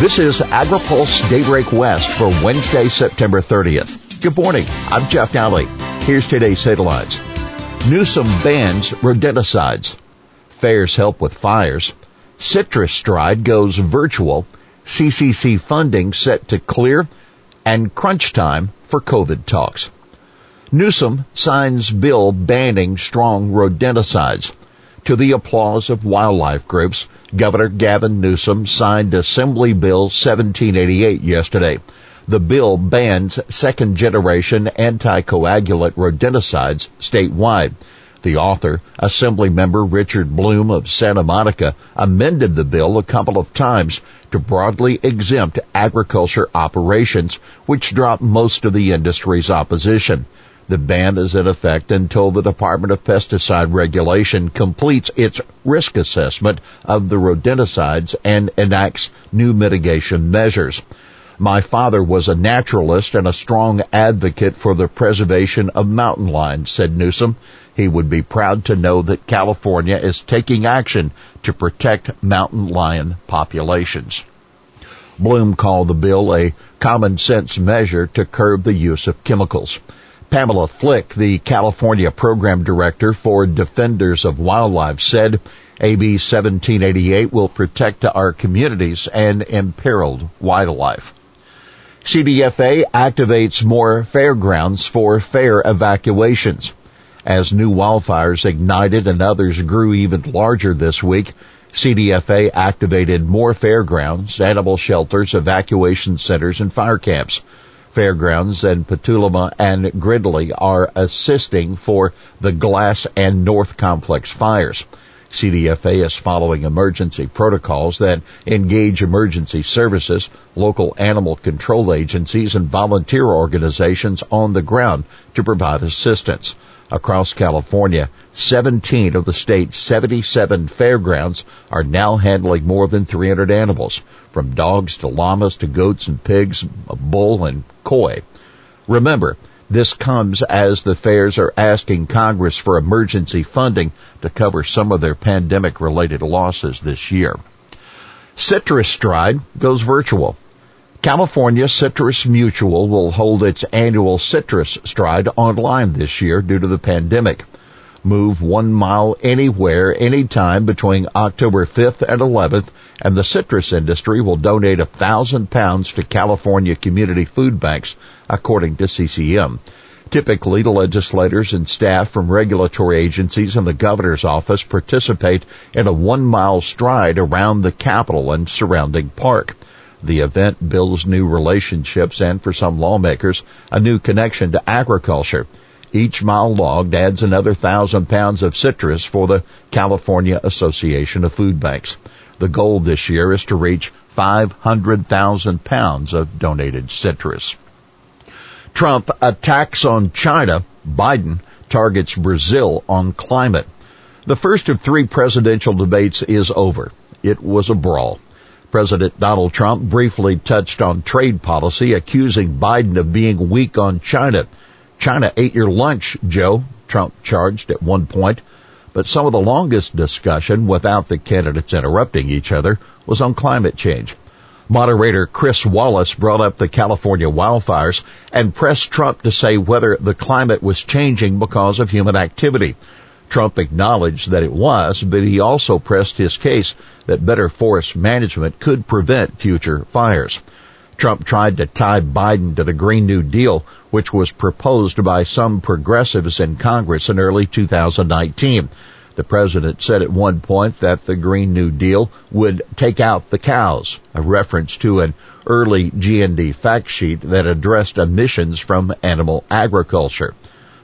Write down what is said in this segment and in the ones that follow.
This is AgriPulse Daybreak West for Wednesday, September 30th. Good morning. I'm Jeff Nalley. Here's today's headlines. Newsom bans rodenticides. Fairs help with fires. Citrus stride goes virtual. CCC funding set to clear and crunch time for COVID talks. Newsom signs bill banning strong rodenticides. To the applause of wildlife groups, Governor Gavin Newsom signed Assembly Bill 1788 yesterday. The bill bans second generation anticoagulant rodenticides statewide. The author, Assembly member Richard Bloom of Santa Monica, amended the bill a couple of times to broadly exempt agriculture operations, which dropped most of the industry's opposition. The ban is in effect until the Department of Pesticide Regulation completes its risk assessment of the rodenticides and enacts new mitigation measures. My father was a naturalist and a strong advocate for the preservation of mountain lions, said Newsom. He would be proud to know that California is taking action to protect mountain lion populations. Bloom called the bill a common sense measure to curb the use of chemicals. Pamela Flick, the California Program Director for Defenders of Wildlife, said AB 1788 will protect our communities and imperiled wildlife. CDFA activates more fairgrounds for fair evacuations. As new wildfires ignited and others grew even larger this week, CDFA activated more fairgrounds, animal shelters, evacuation centers, and fire camps. Fairgrounds and Petaluma and Gridley are assisting for the Glass and North Complex fires. CDFA is following emergency protocols that engage emergency services, local animal control agencies, and volunteer organizations on the ground to provide assistance. Across California, 17 of the state's 77 fairgrounds are now handling more than 300 animals from dogs to llamas to goats and pigs, a bull and koi. Remember, this comes as the fairs are asking Congress for emergency funding to cover some of their pandemic related losses this year. Citrus Stride goes virtual. California Citrus Mutual will hold its annual Citrus Stride online this year due to the pandemic. Move one mile anywhere, anytime between October 5th and 11th and the citrus industry will donate a thousand pounds to California community food banks, according to CCM. Typically, legislators and staff from regulatory agencies and the governor's office participate in a one mile stride around the Capitol and surrounding park. The event builds new relationships and for some lawmakers, a new connection to agriculture. Each mile logged adds another thousand pounds of citrus for the California Association of Food Banks. The goal this year is to reach 500,000 pounds of donated citrus. Trump attacks on China. Biden targets Brazil on climate. The first of three presidential debates is over. It was a brawl. President Donald Trump briefly touched on trade policy, accusing Biden of being weak on China. China ate your lunch, Joe, Trump charged at one point. But some of the longest discussion without the candidates interrupting each other was on climate change. Moderator Chris Wallace brought up the California wildfires and pressed Trump to say whether the climate was changing because of human activity. Trump acknowledged that it was, but he also pressed his case that better forest management could prevent future fires. Trump tried to tie Biden to the Green New Deal, which was proposed by some progressives in Congress in early 2019. The president said at one point that the Green New Deal would take out the cows, a reference to an early GND fact sheet that addressed emissions from animal agriculture.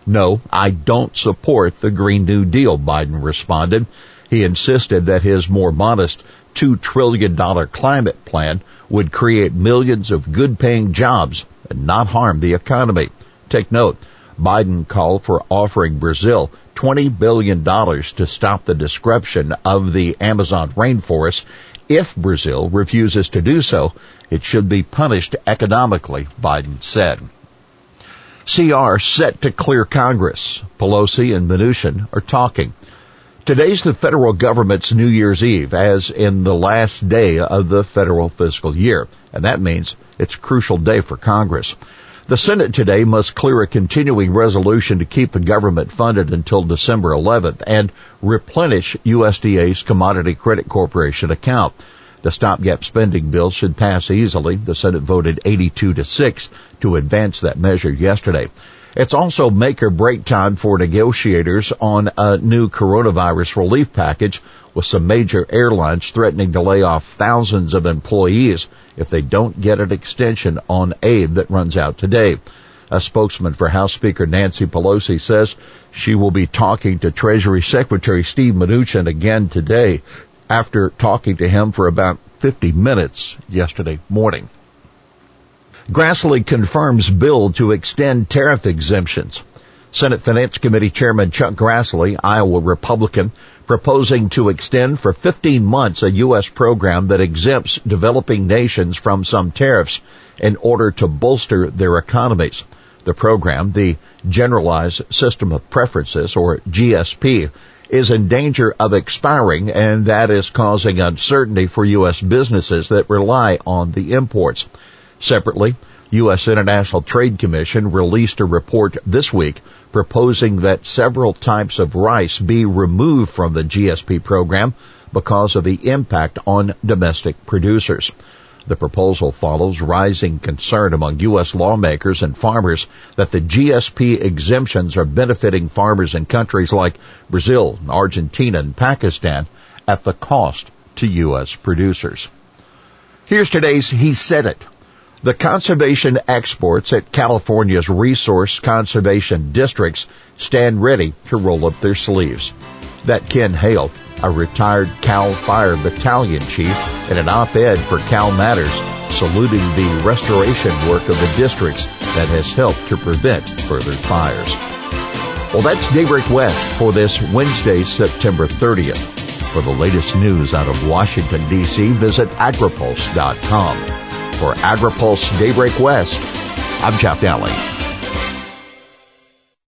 No, I don't support the Green New Deal, Biden responded. He insisted that his more modest $2 trillion climate plan would create millions of good paying jobs and not harm the economy. Take note, Biden called for offering Brazil $20 billion to stop the destruction of the Amazon rainforest. If Brazil refuses to do so, it should be punished economically, Biden said. CR set to clear Congress. Pelosi and Mnuchin are talking. Today's the federal government's New Year's Eve, as in the last day of the federal fiscal year, and that means it's a crucial day for Congress. The Senate today must clear a continuing resolution to keep the government funded until December 11th and replenish USDA's Commodity Credit Corporation account. The stopgap spending bill should pass easily. The Senate voted 82 to 6 to advance that measure yesterday. It's also make or break time for negotiators on a new coronavirus relief package with some major airlines threatening to lay off thousands of employees if they don't get an extension on aid that runs out today. A spokesman for House Speaker Nancy Pelosi says she will be talking to Treasury Secretary Steve Mnuchin again today after talking to him for about 50 minutes yesterday morning. Grassley confirms bill to extend tariff exemptions. Senate Finance Committee Chairman Chuck Grassley, Iowa Republican, proposing to extend for 15 months a U.S. program that exempts developing nations from some tariffs in order to bolster their economies. The program, the Generalized System of Preferences, or GSP, is in danger of expiring and that is causing uncertainty for U.S. businesses that rely on the imports. Separately, U.S. International Trade Commission released a report this week proposing that several types of rice be removed from the GSP program because of the impact on domestic producers. The proposal follows rising concern among U.S. lawmakers and farmers that the GSP exemptions are benefiting farmers in countries like Brazil, Argentina, and Pakistan at the cost to U.S. producers. Here's today's He Said It. The conservation experts at California's resource conservation districts stand ready to roll up their sleeves. That Ken Hale, a retired Cal Fire Battalion chief, in an op-ed for Cal Matters, saluting the restoration work of the districts that has helped to prevent further fires. Well, that's Daybreak West for this Wednesday, September 30th. For the latest news out of Washington, D.C., visit agripulse.com. For AgriPulse Daybreak West, I'm Jeff Daly.